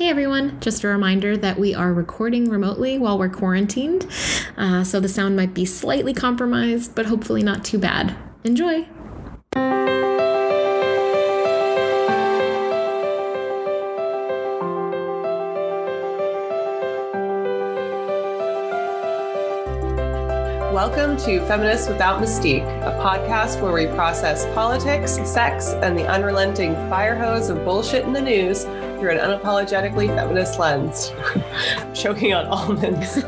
Hey everyone, just a reminder that we are recording remotely while we're quarantined, uh, so the sound might be slightly compromised, but hopefully not too bad. Enjoy! Welcome to Feminists Without Mystique, a podcast where we process politics, sex, and the unrelenting fire hose of bullshit in the news through an unapologetically feminist lens. Choking on almonds.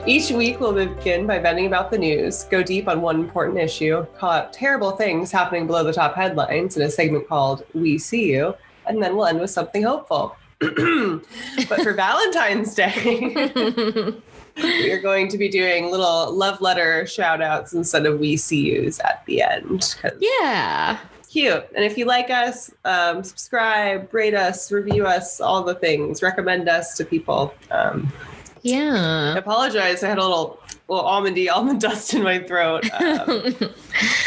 Each week, we'll begin by venting about the news, go deep on one important issue, call out terrible things happening below the top headlines in a segment called We See You, and then we'll end with something hopeful. but for Valentine's Day, we are going to be doing little love letter shout outs instead of we see yous at the end. Yeah. Cute. And if you like us, um, subscribe, rate us, review us, all the things, recommend us to people. Um, I apologize. I had a little, little almondy almond dust in my throat. Um,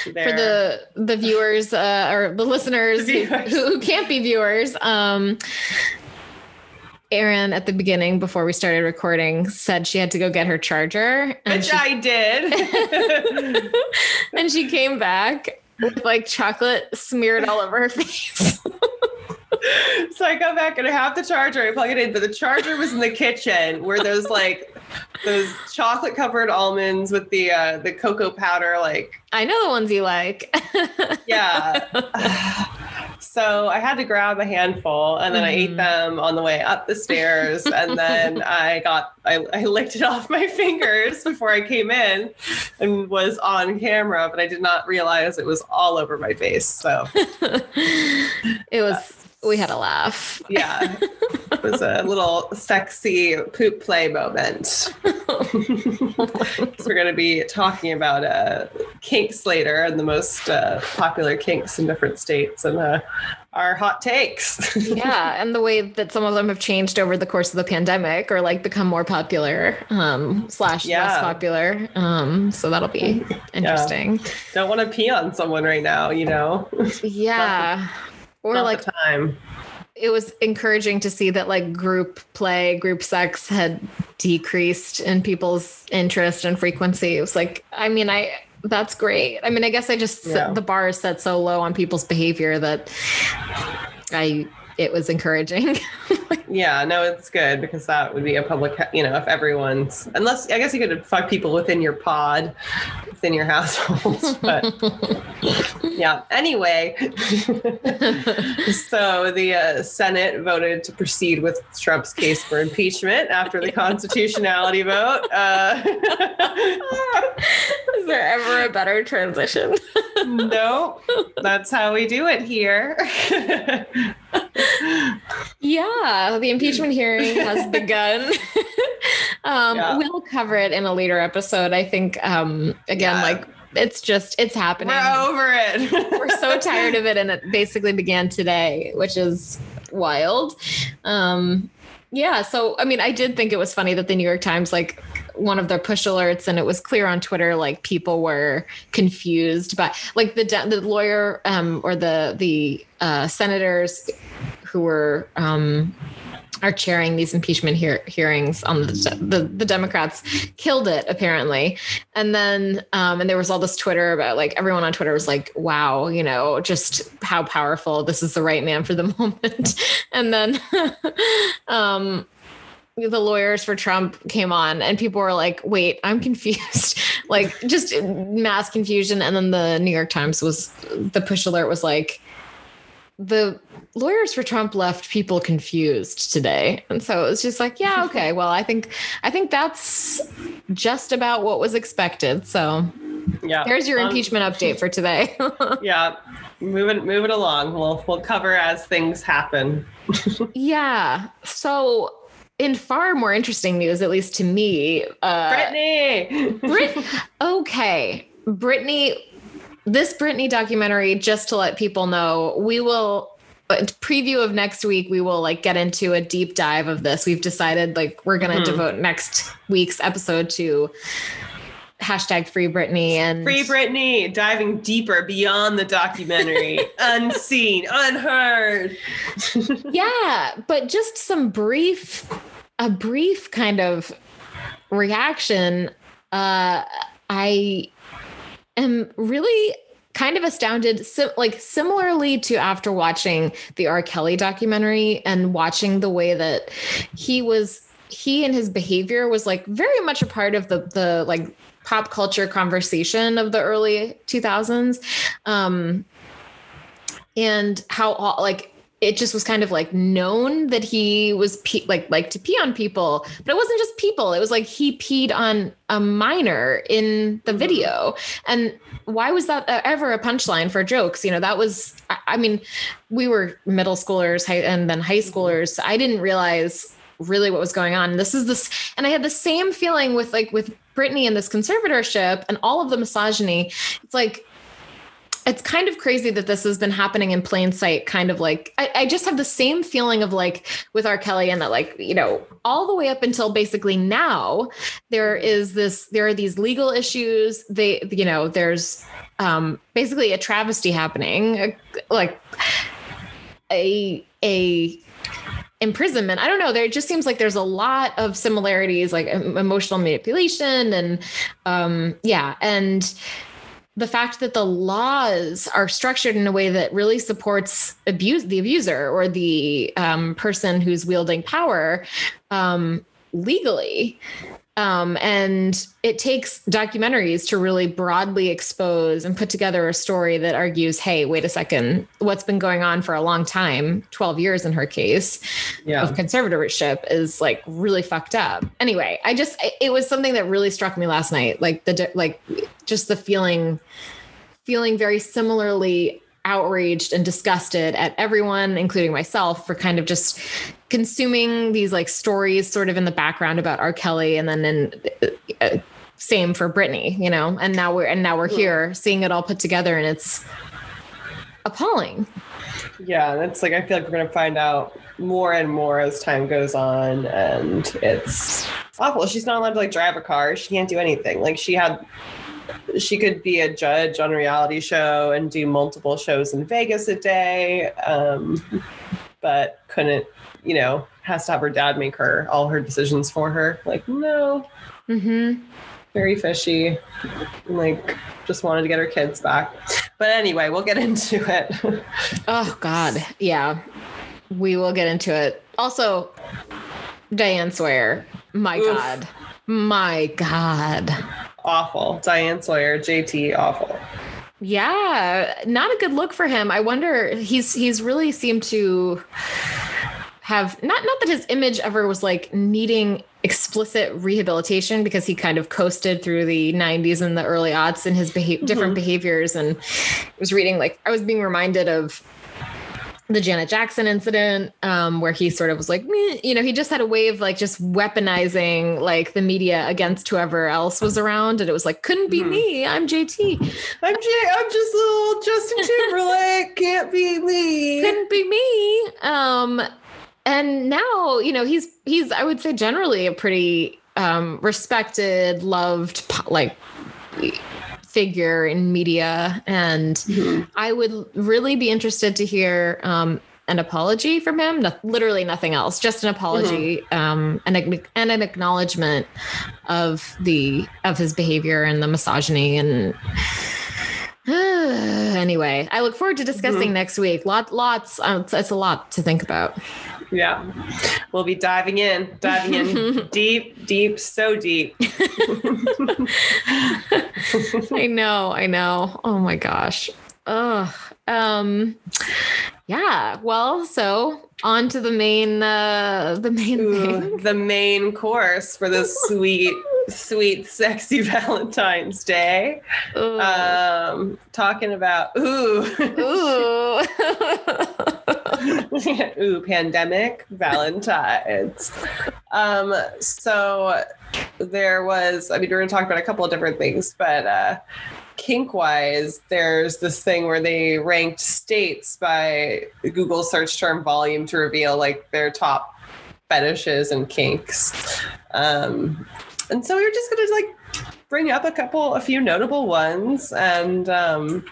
For the the viewers uh, or the listeners The who- viewers. Who, who can't be viewers, um, Erin at the beginning before we started recording said she had to go get her charger, and Which she, I did. and she came back with like chocolate smeared all over her face. so I go back and I have the charger. I plug it in, but the charger was in the kitchen where those like those chocolate covered almonds with the uh the cocoa powder like I know the ones you like. yeah. So I had to grab a handful and then I ate Mhm. them on the way up the stairs and then I got I, I licked it off my fingers before I came in and was on camera, but I did not realize it was all over my face. So it was. We had a laugh. yeah. It was a little sexy poop play moment. so we're going to be talking about uh, kinks later and the most uh, popular kinks in different states and uh, our hot takes. yeah and the way that some of them have changed over the course of the pandemic or like become more popular um slash less popular um so that'll be interesting Don't want to pee on someone right now, you know? yeah, or Not like the time. It was encouraging to see that like group play group sex had decreased in people's interest and frequency. It was like i mean i that's great. I mean i guess i just set- the bar is set so low on people's behavior that i it was encouraging Yeah, no, it's good because that would be a public, you know, if everyone's, unless I guess you could fuck people within your pod, within your household. but yeah, anyway. so the uh, Senate voted to proceed with Trump's case for impeachment after the constitutionality vote. Uh, Is there ever a better transition? no, that's how we do it here. Yeah, the impeachment hearing has begun. um, Yeah. We'll cover it in a later episode. I think, um, again, Yeah. like it's just, it's happening. We're over it. We're so tired of it. And it basically began today, which is wild. Um, yeah. So, I mean, I did think it was funny that the New York Times, like, one of their push alerts, and it was clear on Twitter, like people were confused by, like the the lawyer um, or the the uh, senators who were um, are chairing these impeachment hear- hearings on the, the the Democrats killed it apparently, and then um, and there was all this Twitter about like everyone on Twitter was like, wow, you know, just how powerful this is the right man for the moment, and then um the lawyers for Trump came on and people were like, wait, I'm confused. like just mass confusion. And then the New York Times was the push alert was like, the lawyers for Trump left people confused today. And so it was just like, yeah, okay. Well, I think I think that's just about what was expected. So yeah. there's your Um, impeachment update for today. yeah move it along we'll we'll cover as things happen yeah. So in far more interesting news, at least to me, uh britney Brit- okay. Britney, this Britney documentary, just to let people know, we will uh, preview of next week, we will like get into a deep dive of this. We've decided like we're gonna Mhm. devote next week's episode to hashtag free Britney and Free Britney, diving deeper beyond the documentary, unseen, unheard. yeah, but just some brief, a brief kind of reaction. Uh, I am really kind of astounded, sim- like similarly to after watching the R. Kelly documentary and watching the way that he was, he and his behavior was like very much a part of the the like pop culture conversation of the early 2000s. Um, and how all like it just was kind of like known that he was pee- like like to pee on people but it wasn't just people. It was like he peed on a minor in the mm-hmm. video. And why was that uh, ever a punchline for jokes? You know that was i, I mean we were middle schoolers high, and then high mm-hmm. schoolers. I didn't realize really what was going on. This is this and i had the same feeling with like with Britney and this conservatorship and all of the misogyny it's like it's kind of crazy that this has been happening in plain sight kind of like I, I, just have the same feeling of like with r. Kelly and that like you know all the way up until basically now there is this there are these legal issues. They you know there's um basically a travesty happening like a a imprisonment. I don't know. There just seems like there's a lot of similarities like emotional manipulation and um yeah. And the fact that the laws are structured in a way that really supports abuse the abuser or the um, person who's wielding power um, legally um, and it takes documentaries to really broadly expose and put together a story that argues hey wait a second what's been going on for a long time 12 years in her case yeah. of conservatorship is like really fucked up anyway i just it was something that really struck me last night like the like just the feeling feeling very similarly outraged and disgusted at everyone, including myself, for kind of just consuming these like stories sort of in the background about R. Kelly and then in uh, same for Britney, you know, and now we're and now we're here seeing it all put together and it's appalling. Yeah, that's like I feel like we're gonna find out more and more as time goes on and it's awful. She's not allowed to like drive a car. She can't do anything. Like she had she could be a judge on a reality show and do multiple shows in Vegas a day, um, but couldn't, you know, has to have her dad make her all her decisions for her. Like, no. Mm-hmm. Very fishy. Like, just wanted to get her kids back. But anyway, we'll get into it. oh, God. Yeah. We will get into it. Also, Diane Sawyer. My Oof. God. My God awful. Diane Sawyer, JT, awful. Yeah, not a good look for him. I wonder he's he's really seemed to have not not that his image ever was like needing explicit rehabilitation because he kind of coasted through the 90s and the early aughts and his beha- different mm-hmm. behaviors and was reading like I was being reminded of the Janet Jackson incident, um, where he sort of was like, Meh. you know, he just had a way of like just weaponizing like the media against whoever else was around, and it was like, couldn't be mm-hmm. me. I'm JT. I'm J. I'm just little Justin Timberlake. Can't be me. Couldn't be me. Um, and now you know he's he's I would say generally a pretty um, respected, loved like figure in media. And mm-hmm. I would really be interested to hear um, an apology from him. No, literally nothing else, just an apology mm-hmm. um, and, and an acknowledgement of the of his behavior and the misogyny and. anyway, I look forward to discussing mm-hmm. next week. Lot, lots. Uh, it's, it's a lot to think about. Yeah. We'll be diving in, diving in deep, deep, so deep. I know, I know. Oh my gosh. Oh, um, yeah. Well, so on to the main, uh, the main, Ooh, the main course for this sweet, sweet, sexy Valentine's Day. Ooh. Um, talking about ooh, ooh. Ooh, pandemic, Valentine's. Um, so there was, I mean, we're going to talk about a couple of different things, but uh, kink wise, there's this thing where they ranked states by Google search term volume to reveal like their top fetishes and kinks. Um, and so we are just going to like bring up a couple, a few notable ones, and um,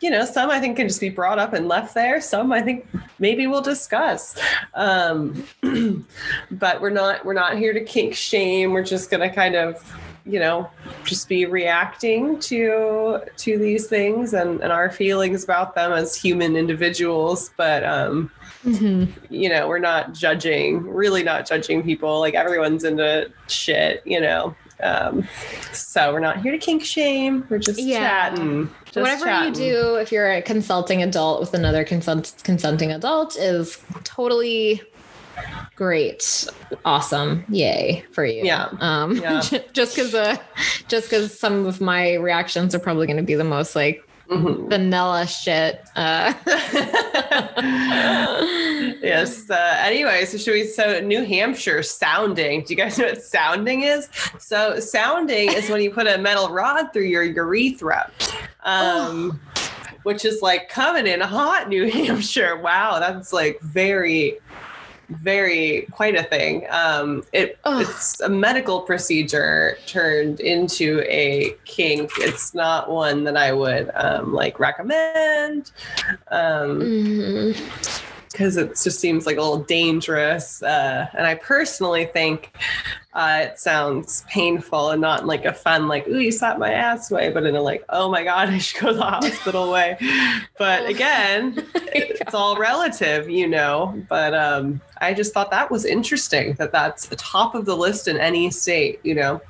you know, some I think can just be brought up and left there. Some I think maybe we'll discuss. Um, but we're not we're not here to kink shame. We're just gonna kind of you know just be reacting to to these things and, and our feelings about them as human individuals but um mm-hmm. you know we're not judging really not judging people like everyone's into shit you know um so we're not here to kink shame we're just yeah. chatting just whatever chatting. you do if you're a consulting adult with another consult- consenting adult is totally great. Awesome. Yay for you. Yeah. Um yeah. just because uh just because some of my reactions are probably going to be the most like mm-hmm. vanilla shit uh. Yes uh anyway so should we so new hampshire sounding do you guys know what sounding is? So sounding is when you put a metal rod through your urethra um oh. which is like coming in hot new hampshire. Wow that's like very very quite a thing. Um, it, it's a medical procedure turned into a kink. It's not one that I would um, like recommend. Um, mm-hmm because it just seems like a little dangerous. Uh, and I personally think uh, it sounds painful and not like a fun, like, ooh, you slapped my ass way, but in a like, oh my God, I should go to the hospital way. But oh. again, it's all relative, you know. But um, I just thought that was interesting that that's the top of the list in any state, you know.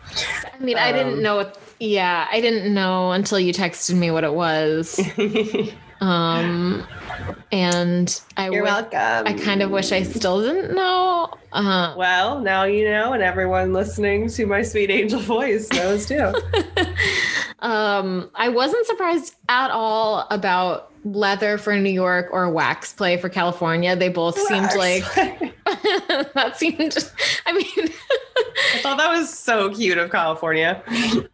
I mean, um, I didn't um, know. What, yeah, I didn't know until you texted me what it was. Um and I You're w- welcome. I kind of wish I still didn't know. Uh, well, now you know, and everyone listening to my sweet angel voice knows too. um, I wasn't surprised at all about leather for New York or wax play for California. They both wax seemed like that seemed. I mean, I thought that was so cute of California.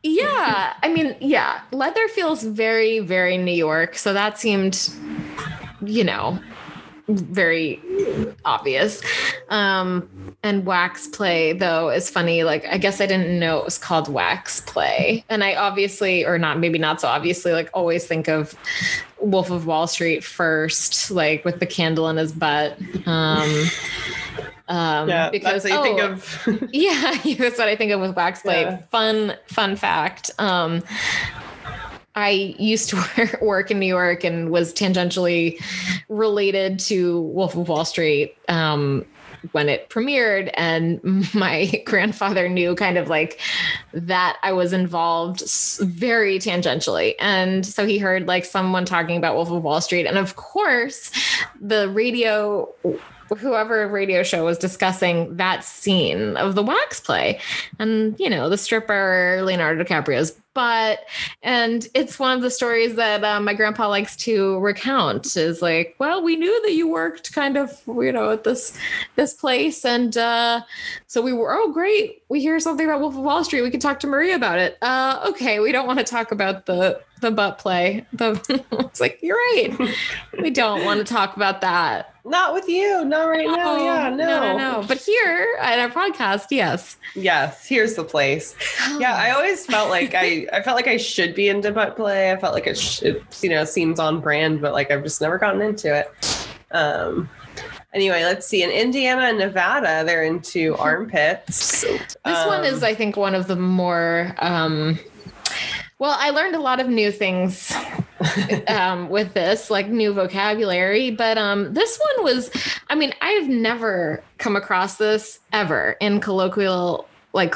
yeah, I mean, yeah, leather feels very, very New York. So that seemed you know, very obvious. Um, and wax play though is funny. Like I guess I didn't know it was called wax play. And I obviously, or not, maybe not so obviously, like always think of Wolf of Wall Street first, like with the candle in his butt. Um, um, yeah, because that's what you oh, think of. yeah, that's what I think of with wax play. Yeah. Fun, fun fact. Um, I used to work in New York and was tangentially related to Wolf of Wall Street um, when it premiered. And my grandfather knew kind of like that I was involved very tangentially. And so he heard like someone talking about Wolf of Wall Street. And of course, the radio whoever radio show was discussing that scene of the wax play. And you know the stripper leonardo dicaprio's butt. And it's one of the stories that uh, my grandpa likes to recount is like well we knew that you worked kind of you know at this this place. And uh, so we were oh great. We hear something about wolf of wall street. We can talk to maria about it. Uh, okay. We don't want to talk about the the butt play. The it's like you're right. We don't want to talk about that not with you. Not right no, now. Yeah, no. no. No, no, But here at our podcast, yes. Yes, here's the place. yeah, I always felt like I, I felt like I should be into butt play. I felt like it, sh- it, you know, seems on brand, but like I've just never gotten into it. Um, anyway, let's see. In Indiana and Nevada, they're into armpits. This um, one is, I think, one of the more. Um, well, I learned a lot of new things um, with this, like new vocabulary. But um, this one was, I mean, I've never come across this ever in colloquial like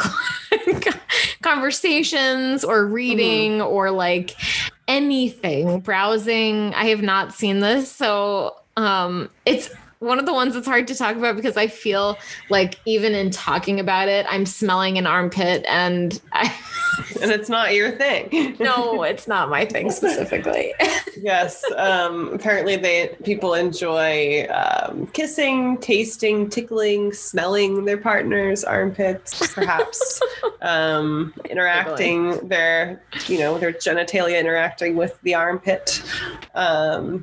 conversations or reading mm-hmm. or like anything browsing i have not seen this so um it's one of the ones that's hard to talk about because I feel like even in talking about it, I'm smelling an armpit and I and it's not your thing. no, it's not my thing specifically. yes. Um, apparently they people enjoy um, kissing, tasting, tickling, smelling their partner's armpits, perhaps um, interacting their, you know, their genitalia interacting with the armpit. Um,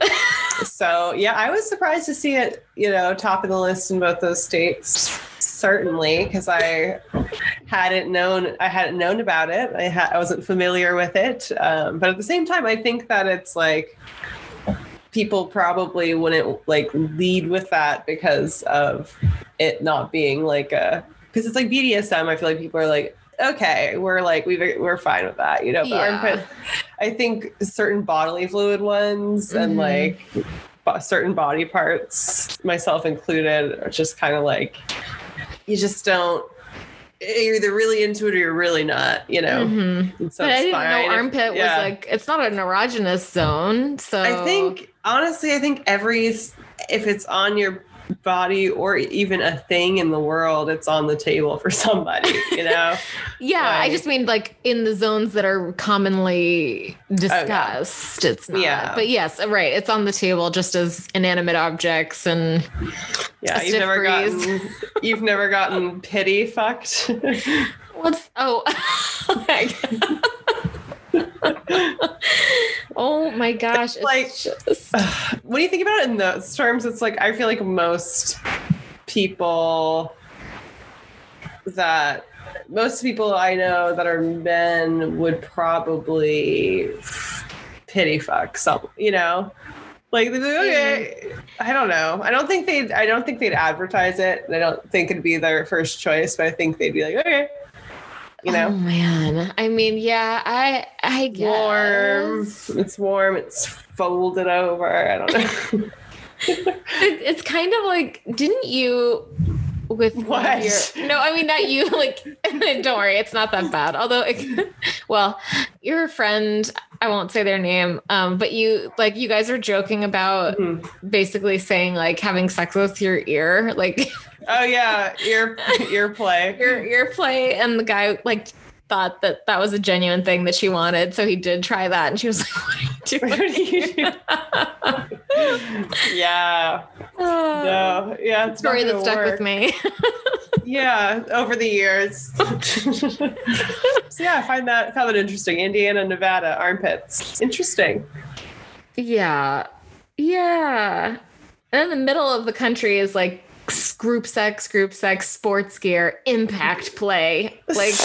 so yeah, I was surprised to see it, you know, top of the list in both those states. certainly, because I hadn't known I hadn't known about it. I had I wasn't familiar with it. Um, but at the same time, I think that it's like people probably wouldn't like lead with that because of it not being like a because it's like BDSM. I feel like people are like, okay, we're like we we're fine with that, you know. But Yeah. armpit, I think certain bodily fluid ones and Mhm. like certain body parts, myself included, are just kind of like you just don't. You're either really into it or you're really not, you know. Mhm. So but I didn't fine know if- armpit yeah. was like it's not an erogenous zone. So I think honestly, I think every if it's on your body or even a thing in the world, it's on the table for somebody. You know, Yeah, I just mean like in the zones that are commonly discussed. It's not. Yeah. But yes, right. It's on the table just as inanimate objects and yeah, you've never breeze. gotten you've never gotten pity fucked. what's oh, oh Oh my gosh. It's like- just, when you think about it in those terms, it's like I feel like most people that most people I know that are men would probably pity fuck some, you know. Like, like, okay, mm-hmm. I don't know. I don't think they'd. I don't think they'd advertise it. I don't think it'd be their first choice. But I think they'd be like, okay, you Oh know, man. I mean, yeah, I I guess. warm. It's warm. It's folded over. I don't know. It's kind of like, didn't you with What? your- no, I mean not you. Like, don't worry, it's not that bad. Although, it, well, your friend, I won't say their name, um, but you like you guys are joking about Mhm. basically saying like having sex with your ear, like Oh yeah, ear ear play. your ear play, and the guy like thought that that was a genuine thing that she wanted, so he did try that, and she was like, "What are you doing?" yeah, ah. Oh, no, yeah, it's story that stuck work. with me. Yeah, over the years. so yeah, I find that found that interesting. Indiana, Nevada, armpits. Interesting. Yeah. Yeah. And in the middle of the country is like group sex, group sex, sports gear, impact play. Like,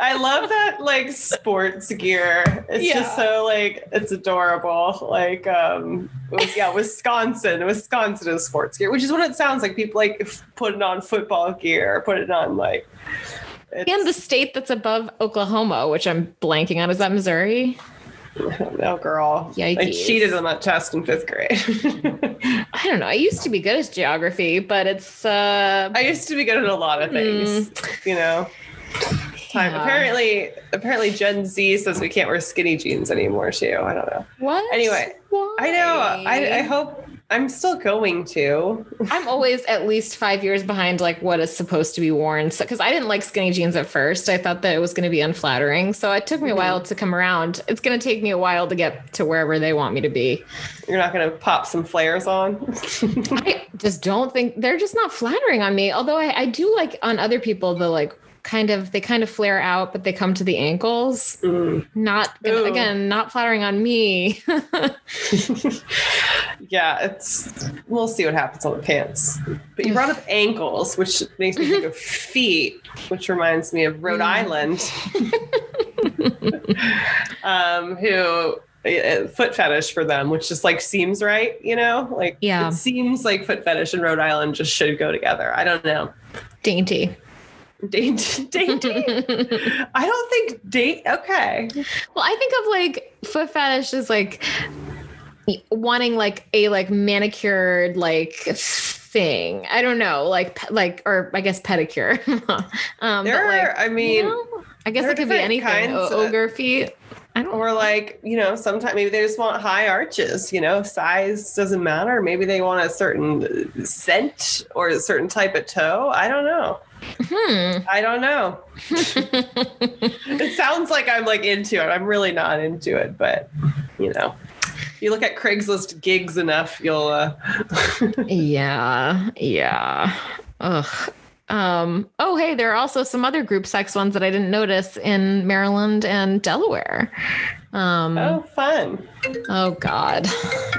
I love that like sports gear. It's Yeah. just so like it's adorable. Like um was- yeah, Wisconsin. Wisconsin is sports gear, which is what it sounds like. People like f- putting on football gear, put it on like it's, and the state that's above Oklahoma, which I'm blanking on, is that Missouri? Don't know, girl. I cheated on that test in fifth grade. I don't know. I used to be good at geography, but it's uh I used to be good at a lot of things, you know. Time. yeah. Apparently, apparently Gen Z says we can't wear skinny jeans anymore too. I don't know. what? Anyway, Why? I know. I, I hope I'm still going to. I'm always at least five years behind like what is supposed to be worn. So because I didn't like skinny jeans at first. I thought that it was going to be unflattering. So it took me a mm-hmm. while to come around. It's going to take me a while to get to wherever they want me to be. You're not going to pop some flares on. I just don't think they're just not flattering on me. Although I, I do like on other people the like kind of they kind of flare out, but they come to the ankles. Mm. Not Ooh. again, not flattering on me. yeah, it's. We'll see what happens on the pants. But you brought up ankles, which makes me think of feet, which reminds me of Rhode Mm. Island, um, who uh, foot fetish for them, which just like seems right, you know, like Yeah. it seems like foot fetish and Rhode Island just should go together. I don't know. Dainty. Dainty, dainty. I don't think date. Okay, Well, I think of like foot fetish is like wanting like a like manicured like thing. I don't know, like like or I guess pedicure. um, there but like are. I mean, you know, I guess it could be anything. O- of- ogre feet. I don't. or like you know, sometimes maybe they just want high arches. You know, size doesn't matter. Maybe they want a certain scent or a certain type of toe. I don't know. Hmm. I don't know. it sounds like I'm like into it. I'm really not into it, but you know, if you look at Craigslist gigs enough, you'll. uh yeah. Yeah. Ugh. Um, oh, hey, there are also some other group sex ones that I didn't notice in Maryland and Delaware. Um, Oh, fun! oh God.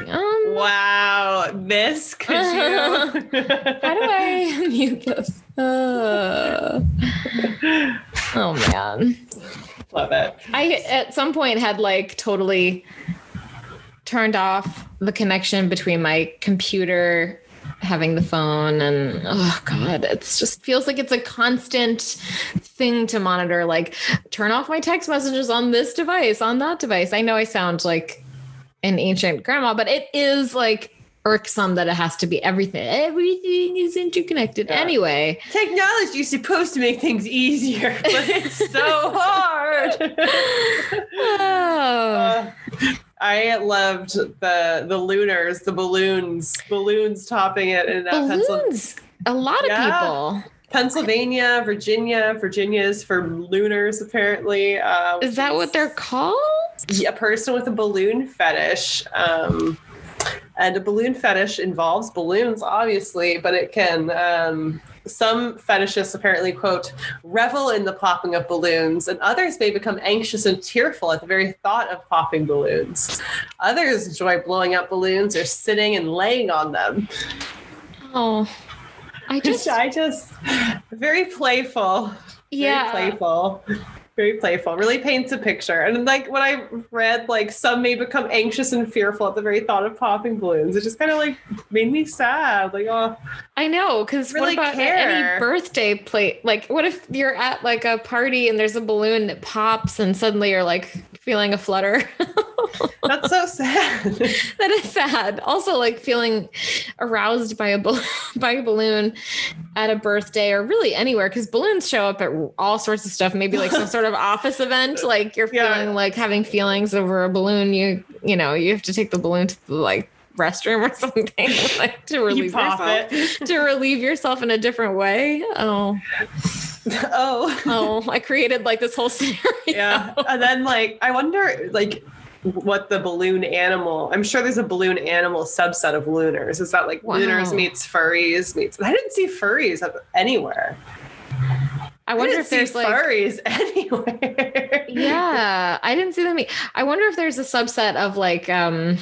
Um, Wow, this could you? How do I mute this. Uh, oh man. Love it. I at some point had like totally turned off the connection between my computer having the phone and oh god it's just feels like it's a constant thing to monitor like turn off my text messages on this device on that device i know i sound like an ancient grandma but it is like irksome that it has to be everything everything is interconnected Yeah. anyway Technology is supposed to make things easier, but it's so hard. oh. Uh, I loved the the looners, the balloons, balloons topping it in uh, balloons a lot of Yeah. people Pennsylvania, Virginia. Virginia is for looners, apparently. Uh, is that what they're called a person with a balloon fetish. Um, and a balloon fetish involves balloons, obviously, but it can. Um, some fetishists apparently, quote, revel in the popping of balloons, and others may become anxious and tearful at the very thought of popping balloons. Others enjoy blowing up balloons or sitting and laying on them. oh i just I just, very playful. yeah Very playful. Very playful. Really paints a picture. And like when I read, like some may become anxious and fearful at the very thought of popping balloons. It just kind of like made me sad. Like, oh, I know, because Really what about care. any birthday plate? Like, what if you're at like a party and there's a balloon that pops and suddenly you're like feeling a flutter? that's so sad. that is sad. Also, like feeling aroused by a by a balloon at a birthday or really anywhere, because balloons show up at all sorts of stuff. Maybe like some sort of office event, like you're Yeah. feeling like having feelings over a balloon. You you know you have to take the balloon to the like restroom or something like to you relieve pop yourself it. to relieve yourself in a different way. Oh, oh. oh, I created like this whole scenario. Yeah. And then like I wonder like what the balloon animal I'm sure there's a balloon animal subset of looners. Is that like Wow. looners meets furries meets I didn't see furries anywhere. I wonder didn't if there's like furries anywhere. yeah i didn't see them I wonder if there's a subset of like um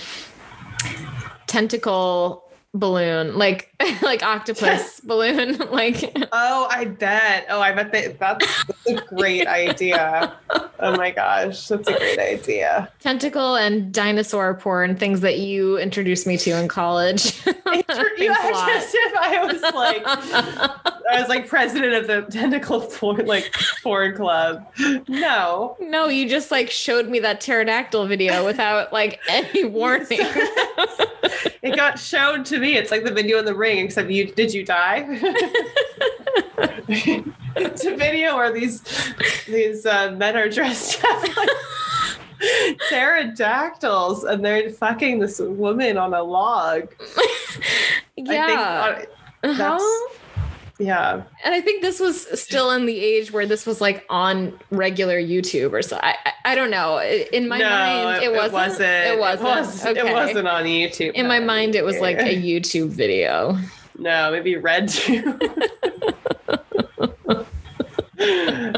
tentacle balloon like like octopus balloon like Oh, I bet. Oh, I bet they, that's, that's a great idea. Oh my gosh, that's a great idea. tentacle and dinosaur porn things that you introduced me to in college You Thanks a if I was like, I was like president of the tentacle porn, like porn club. No, no you just like showed me that pterodactyl video without like any warning it got shown to me. It's like the video in the ring, except you did you die? it's a video where these these uh, men are dressed up like pterodactyls and they're fucking this woman on a log. yeah I think, uh, uh-huh. Yeah. and I think this was still in the age where this was like on regular YouTube or so. I, I, I don't know. In my no, mind, it, wasn't. It wasn't. It wasn't. was- okay. It wasn't on YouTube. In my mind, it was like a YouTube video. No, maybe Red Tube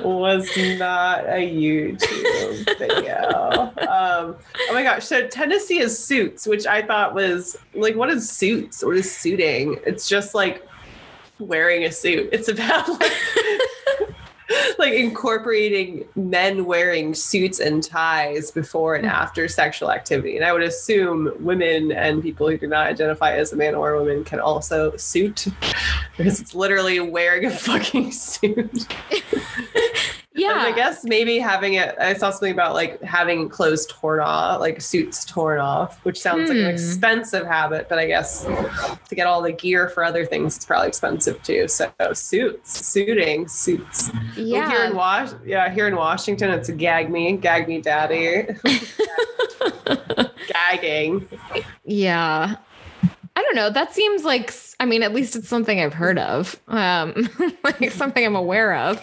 was not a YouTube video. Um, oh my gosh. So Tennessee is suits, which I thought was like, what is suits? What is suiting? It's just like wearing a suit. It's about like, like incorporating men wearing suits and ties before and mm. after sexual activity. And I would assume women and people who do not identify as a man or a woman can also suit because it's literally wearing a fucking suit. Yeah. And I guess maybe having it, I saw something about like having clothes torn off, like suits torn off, which sounds like an Hmm. expensive habit, but I guess to get all the gear for other things, it's probably expensive too. So suits, suiting, suits. Well, here in Was, yeah, here in Washington, it's gag me, gag me, daddy, gagging. yeah. I don't know. That seems like, I mean, at least it's something I've heard of, um, like something I'm aware of.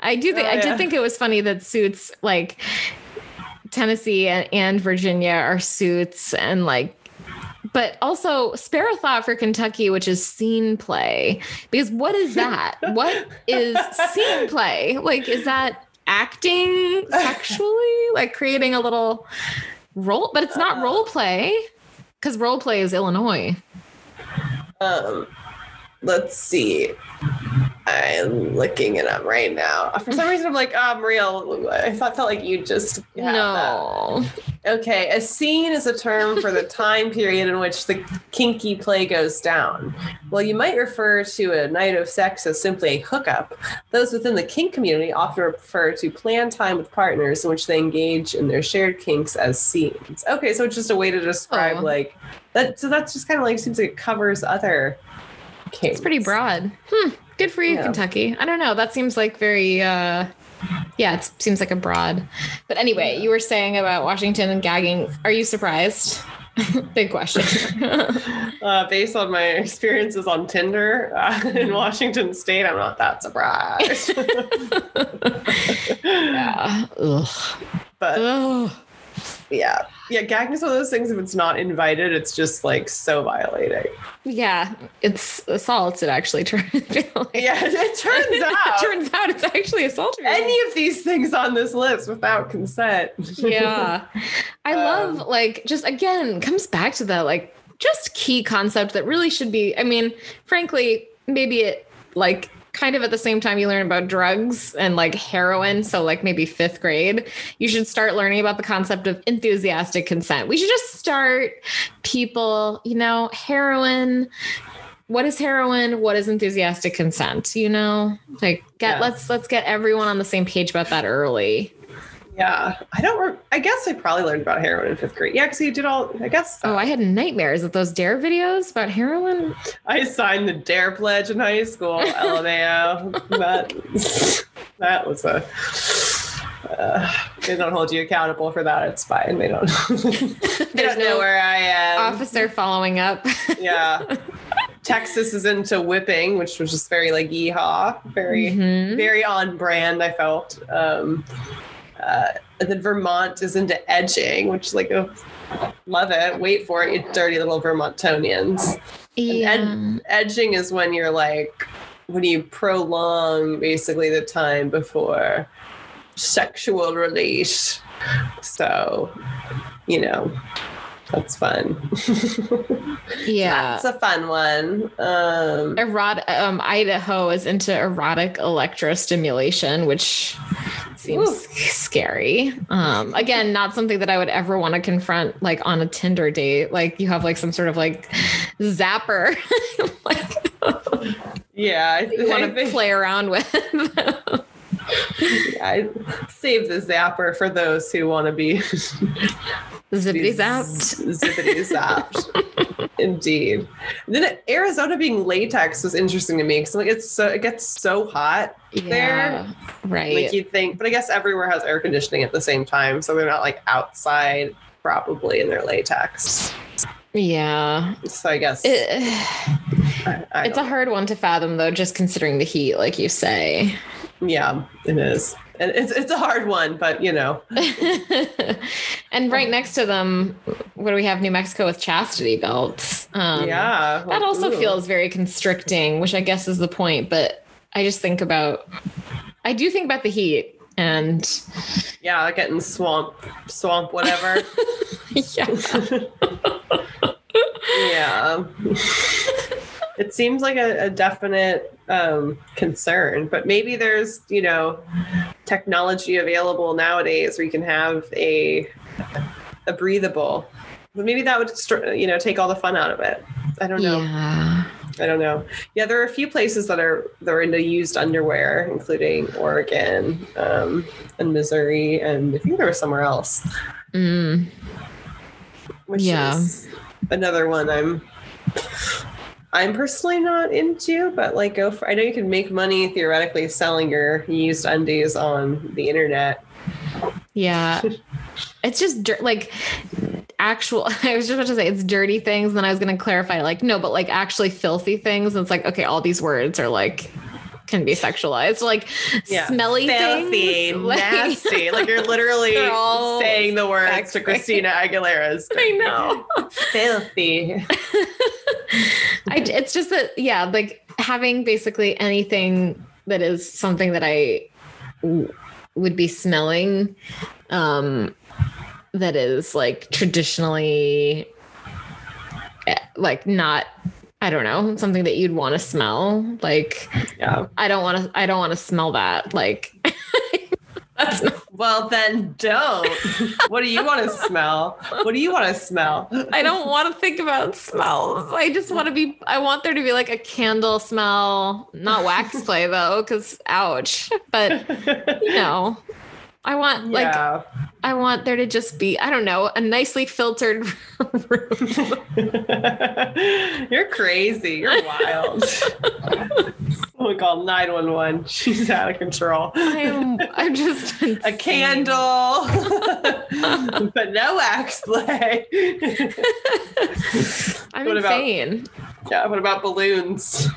I do think, Oh, I did think it was funny that suits like Tennessee and, and Virginia are suits and like, but also spare a thought for Kentucky, which is scene play. Because what is that? what is scene play? Like, is that acting sexually? Like creating a little role, but it's not Uh. role play because role play is Illinois. Um, let's see. I'm looking it up right now. For some reason, I'm like, oh, I'm real. I thought felt like you just have that. no. Okay, a scene is a term for the time period in which the kinky play goes down. While you might refer to a night of sex as simply a hookup, those within the kink community often refer to planned time with partners in which they engage in their shared kinks as scenes. Okay, so it's just a way to describe Oh. like that. So that's just kind of like seems like it covers other kinks. It's pretty broad. Hmm. Good for you, Yeah. Kentucky. I don't know. That seems like very uh yeah, it seems like a broad. But anyway, you were saying about Washington and gagging. Are you surprised? Big question. Uh, based on my experiences on Tinder uh, in Washington State, I'm not that surprised. yeah. Ugh. but Ugh. yeah, yeah, gagging is one of those things. If it's not invited, it's just like so violating. Yeah, it's assault. It actually turns. Yeah, it turns out it turns out it's actually assault. any of these things on this list without consent. yeah i Um, love like just again comes back to that like just key concept that really should be i mean frankly maybe it like kind of at the same time you learn about drugs and like heroin. So like maybe fifth grade you should start learning about the concept of enthusiastic consent. We should just start people you know heroin. What is heroin? What is enthusiastic consent? You know? Like get Yeah. let's let's get everyone on the same page about that early Yeah, I don't. Re- I guess I probably learned about heroin in fifth grade. Yeah, because you did all. I guess Oh, I had nightmares with those dare videos about heroin. I signed the Dare Pledge in high school. LMAO. that that was a. Uh, they don't hold you accountable for that. It's fine. They don't. they don't know where I am. Officer following up. Yeah. Texas is into whipping, which was just very like yeehaw, very Mhm. very on brand. I felt. Um, uh, and then Vermont is into edging, which is like oh, love it. Wait for it, you dirty little Vermontonians. Yeah. Ed- edging is when you're like when you prolong basically the time before sexual release. So, you know, that's fun. yeah. That's a fun one. Um, Erot- um, Idaho is into erotic electrostimulation, which seems Ooh. scary. Um, again, not something that I would ever want to confront like on a Tinder date. Like you have like some sort of like zapper like yeah, I, you want to play around with. I save the zapper for those who want to be Zippity zapped. Zippity zapped. Indeed. And then Arizona being latex was interesting to me because like it's so it gets so hot Yeah. Right. like you'd think, but I guess everywhere has air conditioning at the same time, so they're not like outside probably in their latex. yeah. So I guess It- I, I it's a hard one to fathom though, just considering the heat, like you say. Yeah, it is, and it's it's a hard one, but you know, and right next to them, what do we have? New Mexico with chastity belts. Um, yeah, That also ooh. feels very constricting, which I guess is the point. But I just think about, I do think about the heat. And yeah, like getting swamp, swamp, whatever. yeah, yeah. It seems like a, a definite um, concern, but maybe there's, you know, technology available nowadays where you can have a a breathable. But maybe that would, you know, take all the fun out of it. I don't know. yeah, I don't know. Yeah, there are a few places that are that are into used underwear, including Oregon um, and Missouri, and I think there was somewhere else. Mm, which Yeah. is another one I'm I'm personally not into, but like go for I know you can make money theoretically selling your used undies on the internet. yeah. It's just like actual. I was just about to say it's dirty things. Then I was going to clarify, like no, but like actually filthy things. And it's like okay, all these words are like can be sexualized, like Yeah. smelly Filthy, things, like- nasty. Like you're literally saying the words to. Christina Aguilera's. I know. Filthy. I, it's just that, yeah, like having basically anything that is something that I w- would be smelling, um, that is like traditionally, eh, like not, I don't know, something that you'd want to smell. Like Yeah. I don't want to I don't want to smell that. Like that's not, Well, then don't. what do you want to smell? What do you want to smell? I don't want to think about smells. I just want to be I want there to be like a candle smell, not wax play though cuz ouch. But you know, I want like. I want there to just be, I don't know, a nicely filtered room. You're crazy. You're wild. we call 911. She's out of control. I'm, I'm just A candle, but no wax play. I'm What about- insane. yeah, what about balloons?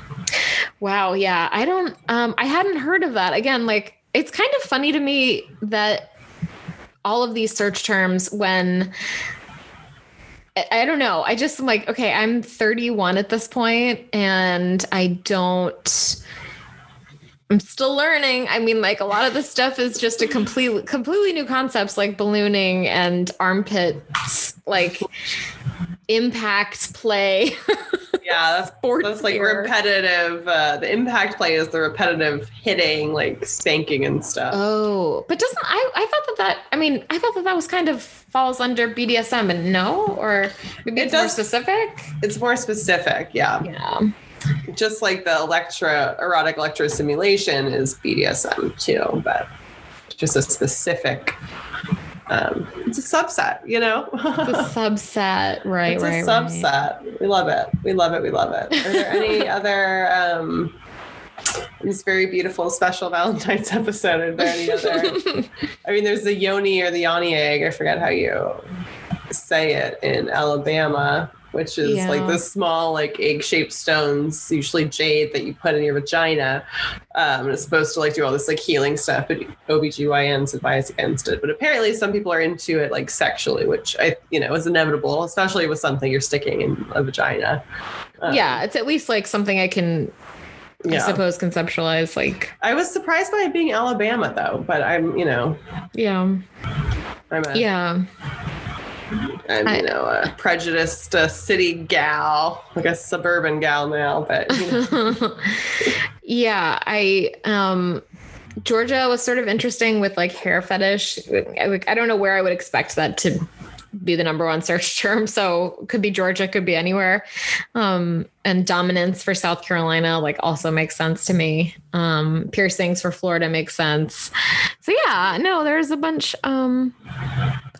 Wow. Yeah. I don't, um, I hadn't heard of that. Again, like, it's kind of funny to me that all of these search terms, when I- don't know, I just am like, okay, I'm 31 at this point and I don't. I'm still learning. I mean, like a lot of this stuff is just a completely completely new concepts like ballooning and armpits, like impact play. Yeah, that's, that's like gear. repetitive. Uh, the impact play is the repetitive hitting, like spanking and stuff. Oh, but doesn't I? I thought that that. I mean, I thought that that was kind of falls under BDSM, and no, or maybe It it's more specific. It's more specific, yeah. Yeah. Just like the electro erotic electro stimulation is BDSM too, but just a specific. Um, it's a subset, you know. The subset, right? it's right, a right. subset. We love it. We love it. We love it. Are there any other um, this very beautiful special Valentine's episode? Are there any other? I mean, there's the yoni or the yoni egg. I forget how you say it in Alabama, which is Yeah. like the small, like egg-shaped stones, usually jade, that you put in your vagina. Um, and it's supposed to like do all this like healing stuff, but OBGYNs advise against it. But apparently, some people are into it like sexually, which I, you know, is inevitable, especially with something you're sticking in a vagina. Um, yeah, it's at least like something I can, I suppose, conceptualize. Like, I was surprised by it being Alabama though, but I'm, you know, yeah, I'm a yeah, I'm, I- you know, a prejudiced uh, city gal, like a suburban gal now, but you know, yeah. I um, Georgia was sort of interesting with like hair fetish. I, I don't know where I would expect that to be the number one search term. So could be Georgia, could be anywhere. Um, and dominance for South Carolina, like also makes sense to me. Um, piercings for Florida makes sense. So yeah, no, there's a bunch. Um,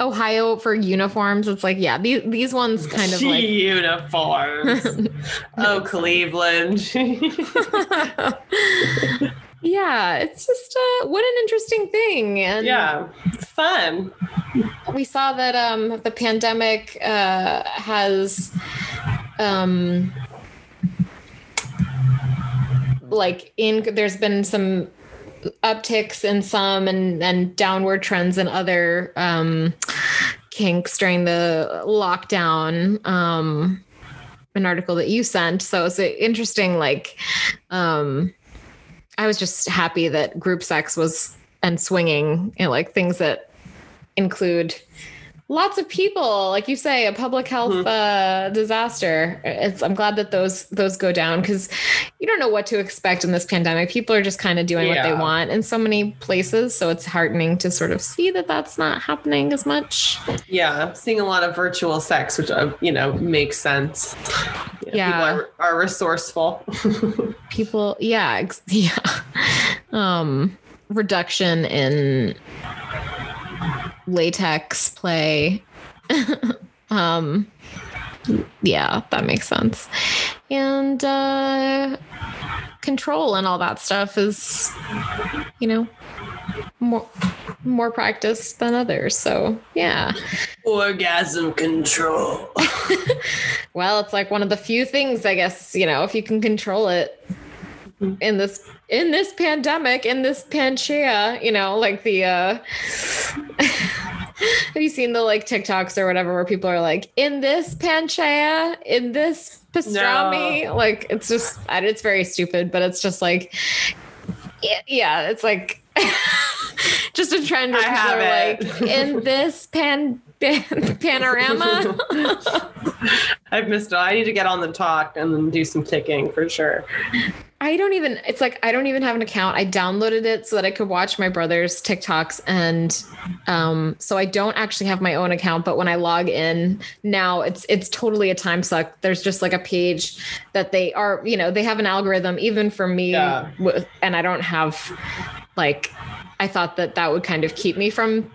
Ohio for uniforms. It's like, yeah, these, these ones kind of like, uniforms. oh, Cleveland. Yeah, it's just, uh, what an interesting thing. And yeah, fun. we saw that um the pandemic uh has um like in there's been some upticks in some and and downward trends in other um kinks during the lockdown um an article that you sent so it's interesting like um i was just happy that group sex was and swinging and like things that include lots of people like you say a public health Mhm. uh, disaster it's i'm glad that those those go down because you don't know what to expect in this pandemic people are just kind of doing what they want in so many places so it's heartening to sort of see that that's not happening as much Yeah, seeing a lot of virtual sex, which uh, you know makes sense. Know, Yeah. people are, are resourceful. people yeah ex- yeah um reduction in latex play. Um yeah that makes sense. And uh control and all that stuff is you know more more practiced than others. So yeah. Orgasm control. well it's like one of the few things i guess you know if you can control it in this in this pandemic in this panchaea you know like the uh have you seen the like tiktoks or whatever where people are like in this panchaea in this pastrami like it's just it's very stupid but it's just like yeah, it's like just a trend where I people are have like it. in this pan panorama. I've missed it. I need to get on the talk and then do some ticking for sure. I don't even, it's like, I don't even have an account. I downloaded it so that I could watch my brother's TikToks. And um, so I don't actually have my own account, but when I log in now, it's, it's totally a time suck. There's just like a page that they are, you know, they have an algorithm even for me. Yeah. And I don't have like, I thought that that would kind of keep me from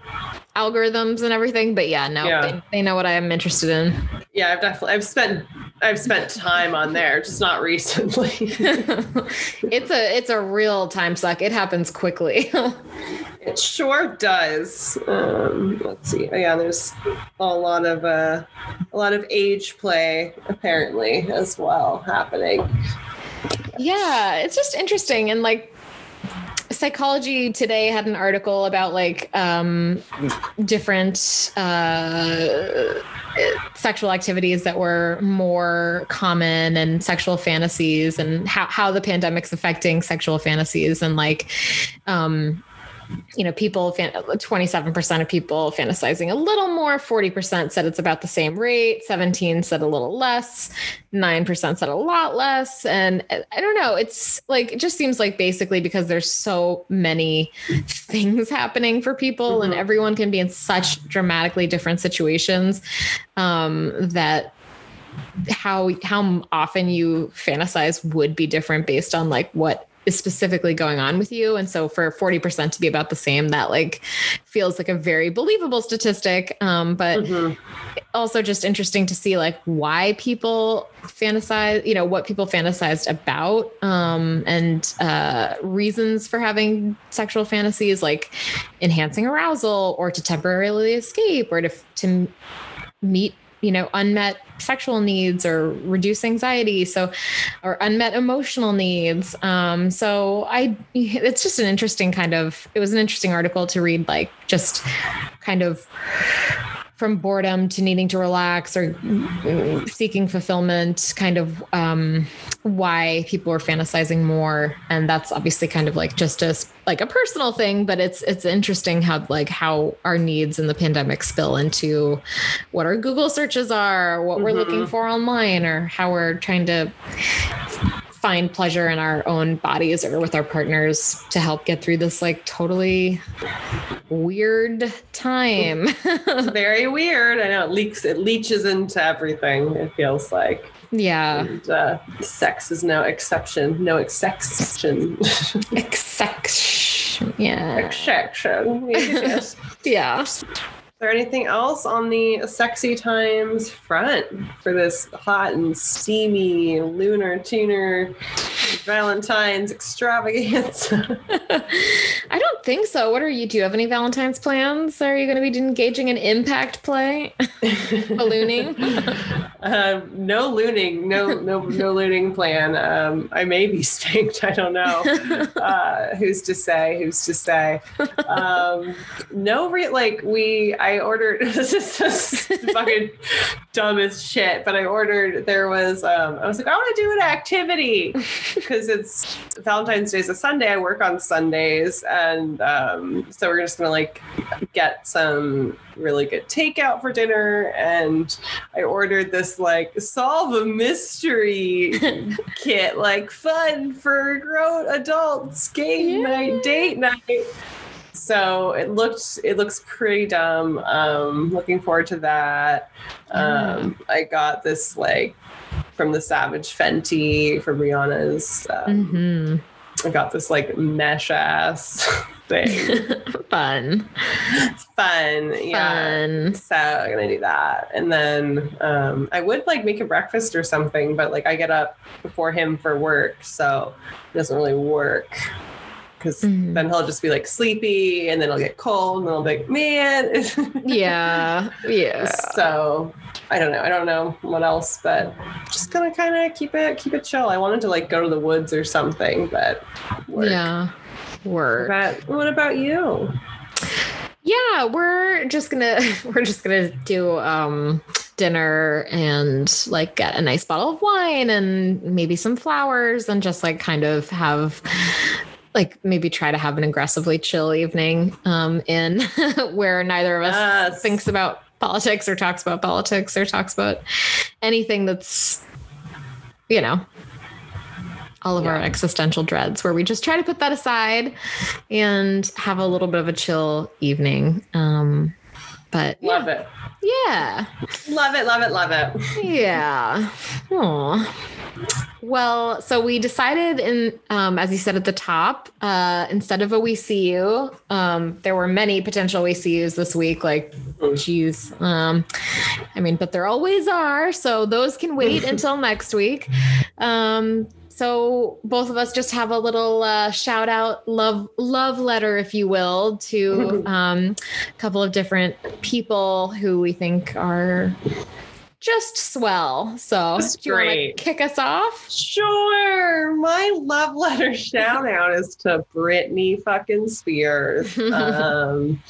algorithms and everything But yeah, no, Yeah. They, they know what I am interested in. Yeah, I've definitely I've spent I've spent time on there, just not recently. it's a it's a real time suck. It happens quickly. it sure does. Um, let's see. Oh, yeah, there's a lot of uh, a lot of age play apparently as well happening. yeah, it's just interesting and like psychology today had an article about like um different uh sexual activities that were more common and sexual fantasies and how, how the pandemic's affecting sexual fantasies and like um you know people 27% of people fantasizing a little more 40% said it's about the same rate 17 said a little less 9% said a lot less and i don't know it's like it just seems like basically because there's so many things happening for people and Mhm. everyone can be in such dramatically different situations um that how how often you fantasize would be different based on like what is specifically going on with you and so for 40% to be about the same that like feels like a very believable statistic um but Mhm. also just interesting to see like why people fantasize you know what people fantasized about um and uh reasons for having sexual fantasies like enhancing arousal or to temporarily escape or to to meet you know unmet sexual needs or reduce anxiety so or unmet emotional needs. Um so i it's just an interesting kind of it was an interesting article to read like just kind of from boredom to needing to relax or seeking fulfillment kind of um why people are fantasizing more. And that's obviously kind of like just a like a personal thing but it's it's interesting how like how our needs in the pandemic spill into what our google searches are what we're Mhm. looking for online or how we're trying to find pleasure in our own bodies or with our partners to help get through this like totally weird time Very weird. I know it leaks. It leaches into everything. It feels like. Yeah And, uh, sex is no exception. No exception. exception yeah exception. Yes. yeah there anything else on the sexy times front for this hot and steamy lunar tuner Valentine's extravaganza? I don't think so. What are you? Do you have any Valentine's plans? Are you going to be engaging in impact play? Ballooning? Um, no looning, no no no looning plan. Um, I may be spanked. I don't know. Uh, who's to say? Who's to say? Um, no, re- like we. I ordered. This is just fucking dumb as shit. But I ordered. There was. Um, I was like, I want to do an activity because it's Valentine's Day is a Sunday. I work on Sundays, and um, so we're just gonna like get some really good takeout for dinner and I ordered this like solve a mystery kit, like fun for grown adults, game Yeah. night, date night. So it looked it looks pretty dumb. Um, looking forward to that. Um, I got this like from the Savage Fenty for Rihanna's. Um, hmm I got this like mesh ass thing. Fun. Fun, yeah. Fun. So I'm gonna do that, and then um, I would like make a breakfast or something, but like I get up before him for work, so it doesn't really work. Because Mhm. then he'll just be like sleepy, and then it'll get cold, and then I'll be like, man. Yeah. Yeah. So I don't know. I don't know what else, but just gonna kind of keep it keep it chill. I wanted to like go to the woods or something, but work. Yeah. Work. But what about you? Yeah, we're just gonna we're just gonna do um dinner and like get a nice bottle of wine and maybe some flowers and just like kind of have like maybe try to have an aggressively chill evening um in where neither of us Yes. thinks about politics or talks about politics or talks about anything that's, you know, all of our existential dreads, where we just try to put that aside and have a little bit of a chill evening. Um, but Love it. yeah, Love it. Love it. Love it. yeah. Aw. Well, so we decided in, um, as you said at the top, uh, instead of a we see you, um, there were many potential we see yous this week. Like, geez, um, I mean, but there always are. So those can wait until next week. Um, so both of us just have a little uh, shout out, love love letter, if you will, to um, a couple of different people who we think are just swell. So Just do you want to kick us off? Sure. My love letter shout out is to Britney fucking Spears. um,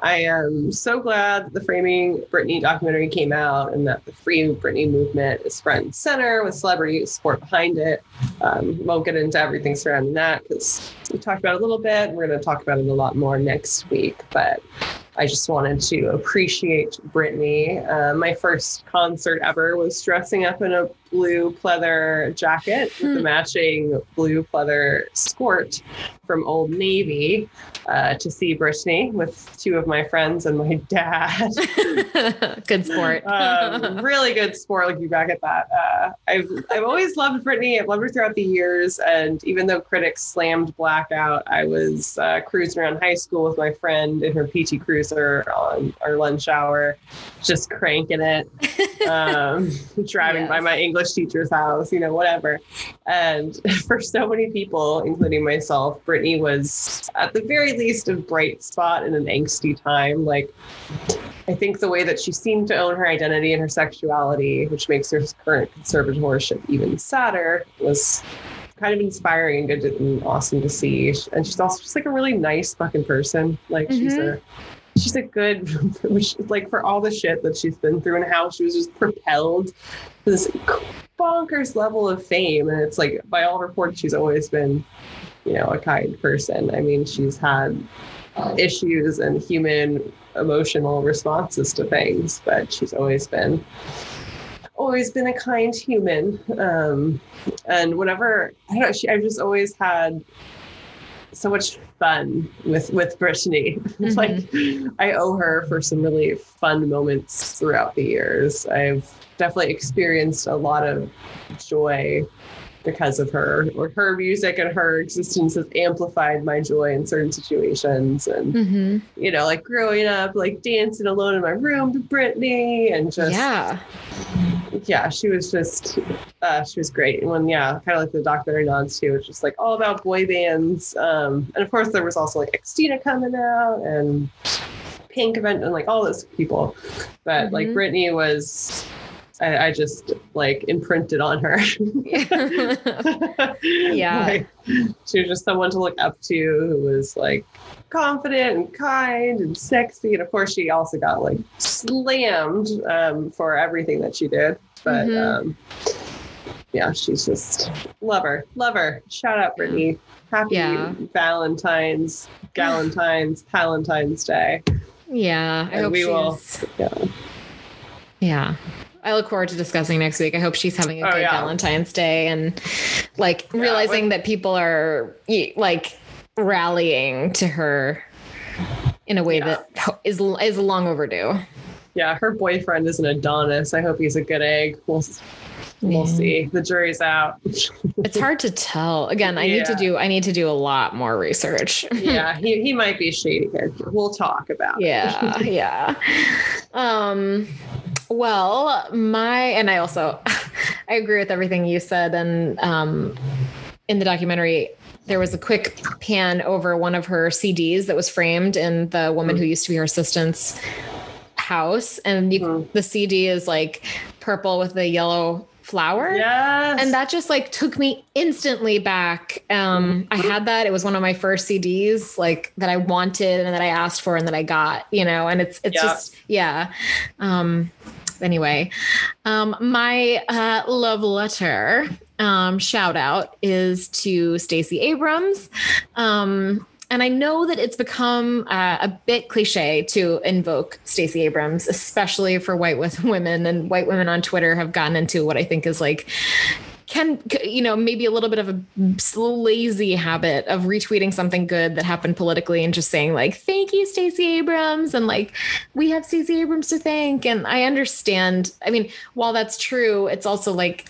I am so glad that the Framing Britney documentary came out and that the Free Britney movement is front and center with celebrity support behind it. Um, won't get into everything surrounding that because we talked about it a little bit. We're going to talk about it a lot more next week, but I just wanted to appreciate Britney. Uh, my first concert ever was dressing up in a blue pleather jacket with the matching blue pleather skirt from Old Navy uh, to see Britney with two of my friends and my dad. Good sport. um, really good sport looking back at that. Uh, I've I've always loved Britney. I've loved her throughout the years, and even though critics slammed Blackout, I was uh, cruising around high school with my friend in her PT Cruiser on our lunch hour, just cranking it, um, driving by my English teacher's house, you know, whatever. And for so many people, including myself, Britney was at the very least a bright spot in an angsty time. Like I think the way that she seemed to own her identity and her sexuality, which makes her current conservatorship even sadder, was kind of inspiring and good and awesome to see. And she's also just like a really nice fucking person. Like she's a she's a good like for all the shit that she's been through and how she was just propelled to this bonkers level of fame. And it's like by all reports she's always been, you know, a kind person. I mean, she's had issues and human emotional responses to things, but she's always been always been a kind human. Um, and whatever I don't know, she I've just always had so much fun with with Britney. It's like mm-hmm. I owe her for some really fun moments throughout the years. I've definitely experienced a lot of joy because of her or her music and her existence has amplified my joy in certain situations and hmm you know like growing up like dancing alone in my room to Britney and just Yeah. yeah, she was just, uh, she was great. And when, yeah, kind of like the documentary nods too, it's just like all about boy bands. Um, and of course, there was also like Xtina coming out and Pink event and like all those people. But like Mhm. Britney was, I, I just like imprinted on her. Yeah. Like, she was just someone to look up to who was like confident and kind and sexy. And of course, she also got like slammed um, for everything that she did. But Mhm. um, yeah, she's just love her, love her. Shout out Britney. Happy Yeah. Valentine's, Galentine's, Palentine's Day. Yeah. I And hope we will-. Yeah. Yeah. I look forward to discussing next week. I hope she's having a Oh, good yeah. Valentine's Day and like Yeah, realizing that people are like rallying to her in a way Yeah. that is is long overdue. Yeah, her boyfriend is an Adonis. I hope he's a good egg. We'll we'll Yeah. see. The jury's out. It's hard to tell. Again, I need to do I need to do a lot more research. yeah, he, he might be a shady character. We'll talk about it. yeah yeah um well my and i also i agree with everything you said and um in the documentary there was a quick pan over one of her cds that was framed in the woman who used to be her assistant's house and you, Mhm. the cd is like purple with the yellow flower Yes. and that just like took me instantly back um i had that it was one of my first cds like that i wanted and that i asked for and that i got you know and it's it's Yeah. just yeah um anyway um my uh love letter um shout out is to stacey abrams um and I know that it's become uh, a bit cliche to invoke Stacey Abrams, especially for white women, and white women on Twitter have gotten into what I think is like can you know maybe a little bit of a lazy habit of retweeting something good that happened politically and just saying like thank you Stacey Abrams. And like we have Stacey Abrams to thank. And I understand I mean while that's true it's also like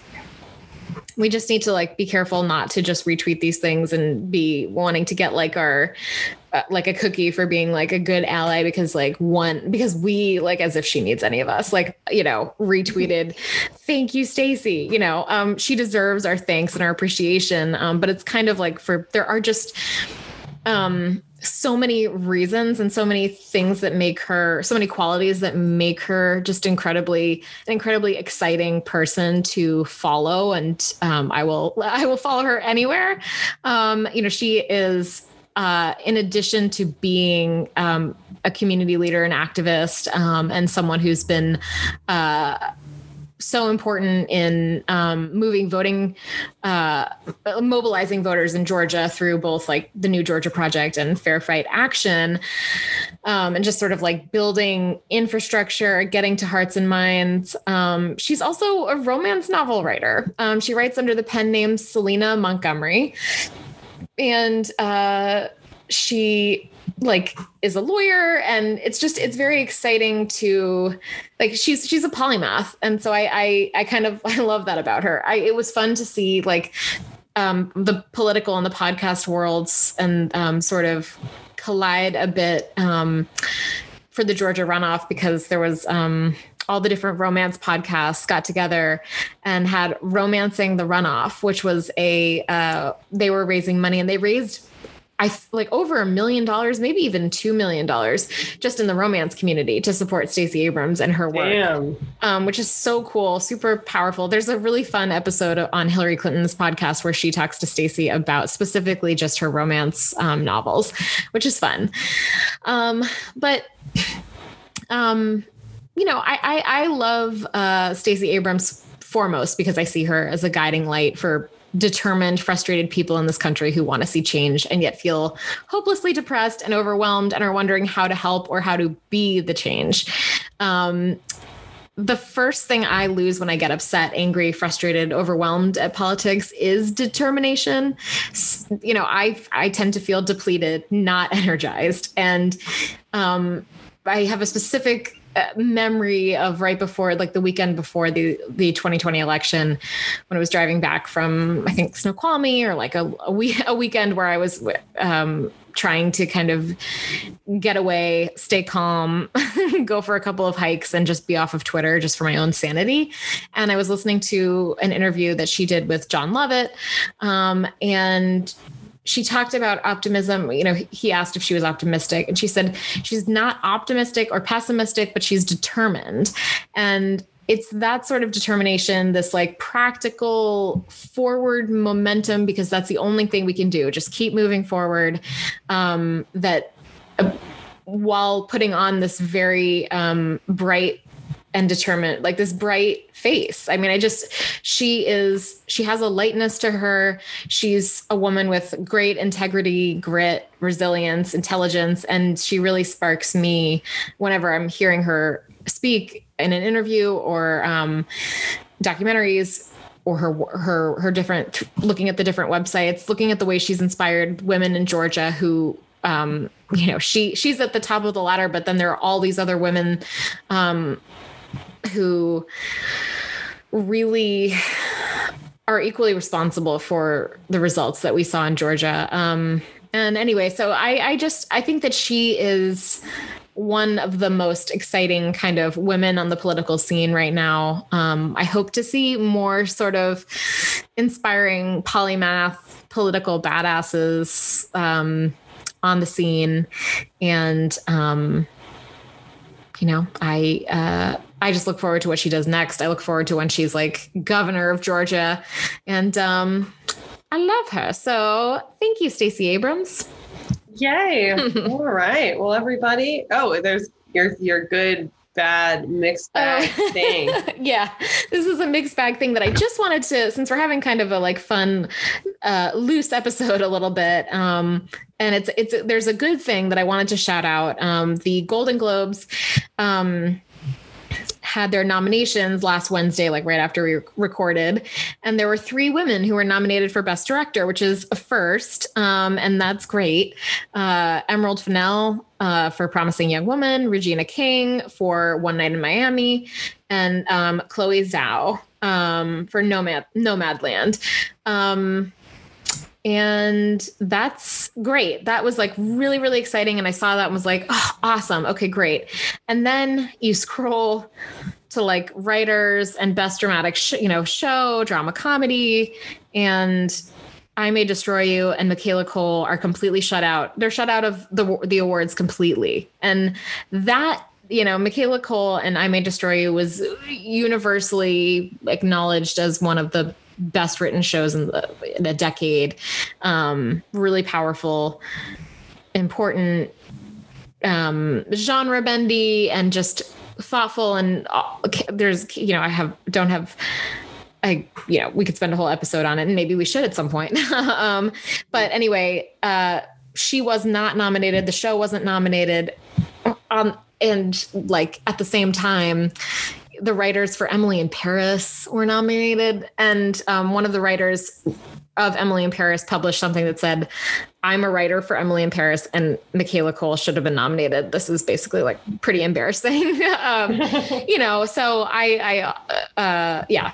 we just need to like be careful not to just retweet these things and be wanting to get like our uh, like a cookie for being like a good ally because like one because we like as if she needs any of us like you know retweeted thank you stacey you know um she deserves our thanks and our appreciation um but it's kind of like for there are just um so many reasons and so many things that make her so many qualities that make her just incredibly an incredibly exciting person to follow. And um, i will i will follow her anywhere. Um, you know she is uh, in addition to being um, a community leader and activist um, and someone who's been uh, so important in um, moving voting, uh, mobilizing voters in Georgia through both like the New Georgia Project and Fair Fight Action, um, and just sort of like building infrastructure, getting to hearts and minds. Um, she's also a romance novel writer. Um, she writes under the pen name Selena Montgomery, and uh, she like is a lawyer and it's just it's very exciting to like she's she's a polymath and so i i, I kind of i love that about her. I it was fun to see like um the political and the podcast worlds and um sort of collide a bit um for the georgia runoff because there was um all the different romance podcasts got together and had romancing the runoff which was a uh, they were raising money and they raised I like over a million dollars, maybe even two million dollars, just in the romance community to support Stacey Abrams and her work, um, which is so cool, super powerful. There's a really fun episode on Hillary Clinton's podcast where she talks to Stacey about specifically just her romance um, novels, which is fun. Um, but um, you know, I I, I love uh, Stacey Abrams foremost because I see her as a guiding light for determined, frustrated people in this country who want to see change and yet feel hopelessly depressed and overwhelmed and are wondering how to help or how to be the change. Um, the first thing I lose when I get upset, angry, frustrated, overwhelmed at politics is determination. You know, I I tend to feel depleted, not energized, and um, I have a specific memory of right before like the weekend before the the 2020 election when I was driving back from I think Snoqualmie or like a a, week, a weekend where I was um, trying to kind of get away, stay calm, go for a couple of hikes and just be off of Twitter just for my own sanity. And I was listening to an interview that she did with Jon Lovett um, and she talked about optimism. You know, he asked if she was optimistic, and she said she's not optimistic or pessimistic, but she's determined. And it's that sort of determination, this like practical forward momentum, because that's the only thing we can do. Just keep moving forward. Um, that uh, while putting on this very um, bright and determined like this bright face. I mean i just she is she has a lightness to her. She's a woman with great integrity grit resilience intelligence and she really sparks me whenever i'm hearing her speak in an interview or um, documentaries or her her her different looking at the different websites looking at the way she's inspired women in georgia who um, you know she she's at the top of the ladder but then there are all these other women um, who really are equally responsible for the results that we saw in Georgia. Um, and anyway, so I, I just I think that she is one of the most exciting kind of women on the political scene right now. Um, I hope to see more sort of inspiring polymath political badasses um, on the scene, and um, you know, I uh, I just look forward to what she does next. I look forward to when she's like governor of Georgia, and um, I love her. So thank you, Stacey Abrams. Yay! All right. Well, everybody. Oh, there's your your good bad mixed bag Oh. thing. yeah, this is a mixed bag thing that I just wanted to, since we're having kind of a like fun, uh, loose episode a little bit. Um, and it's it's there's a good thing that I wanted to shout out. Um, the Golden Globes, um, had their nominations last Wednesday, like right after we recorded, and there were three women who were nominated for Best Director, which is a first, um, and that's great. Uh, Emerald Fennell uh, for Promising Young Woman, Regina King for One Night in Miami, and um, Chloe Zhao um, for Nomad Nomadland. Um, and that's great. That was like really, really exciting. And I saw that and was like, oh, awesome. Okay, great. And then you scroll to like writers and best dramatic, sh- you know, show, drama comedy, and I May Destroy You and Michaela Coel are completely shut out. They're shut out of the the awards completely. And that you know, Michaela Coel and I May Destroy You was universally acknowledged as one of the best written shows in, the, in a decade. Um, really powerful, important, um, genre bendy, and just thoughtful. And uh, there's, you know, I have don't have. I, you know, we could spend a whole episode on it, and maybe we should at some point. um, but anyway, uh, she was not nominated. The show wasn't nominated. Um, and like at the same time, the writers for Emily in Paris were nominated, and um, one of the writers of Emily in Paris published something that said, "I'm a writer for Emily in Paris, and Michaela Coel should have been nominated." This is basically like pretty embarrassing, um, you know. So I, I, uh, yeah.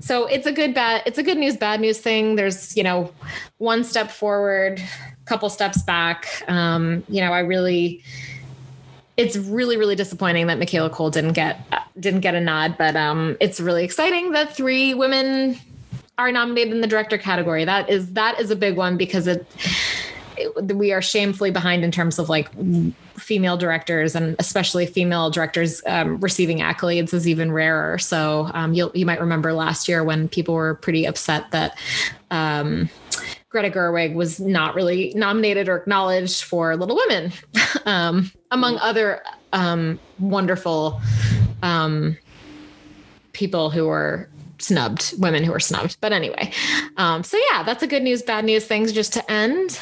So it's a good bad, it's a good news, bad news thing. There's you know, one step forward, couple steps back. Um, you know, I really it's really really disappointing that Michaela Coel didn't get didn't get a nod, but um, it's really exciting that three women are nominated in the director category. That is that is a big one because it, it we are shamefully behind in terms of like female directors and especially female directors um, receiving accolades is even rarer. So um, you you might remember last year when people were pretty upset that. Um, Greta Gerwig was not really nominated or acknowledged for Little Women, um, among other um, wonderful um, people who were snubbed, women who were snubbed. But anyway, um, so yeah, that's a good news, bad news things just to end.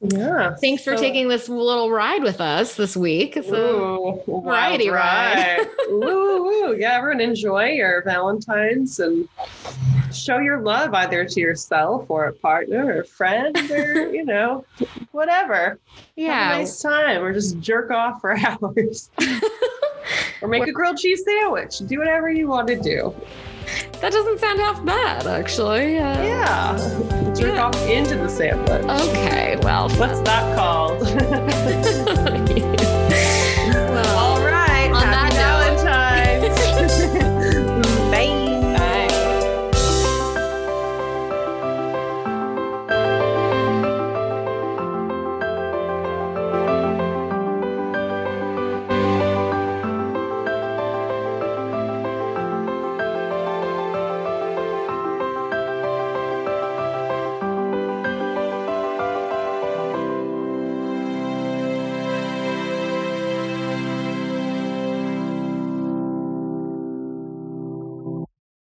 Yeah. thanks for So- taking this little ride with us this week. It's Ooh, variety ride. Ooh, ooh, yeah, everyone enjoy your Valentine's and show your love either to yourself or a partner or a friend or, you know, whatever. Have yeah. a nice time or just jerk off for hours. or make a grilled cheese sandwich. Do whatever you want to do. That doesn't sound half bad, actually. Uh, Yeah. Jerk Yeah. off into the sandwich. Okay. Well, What's that called?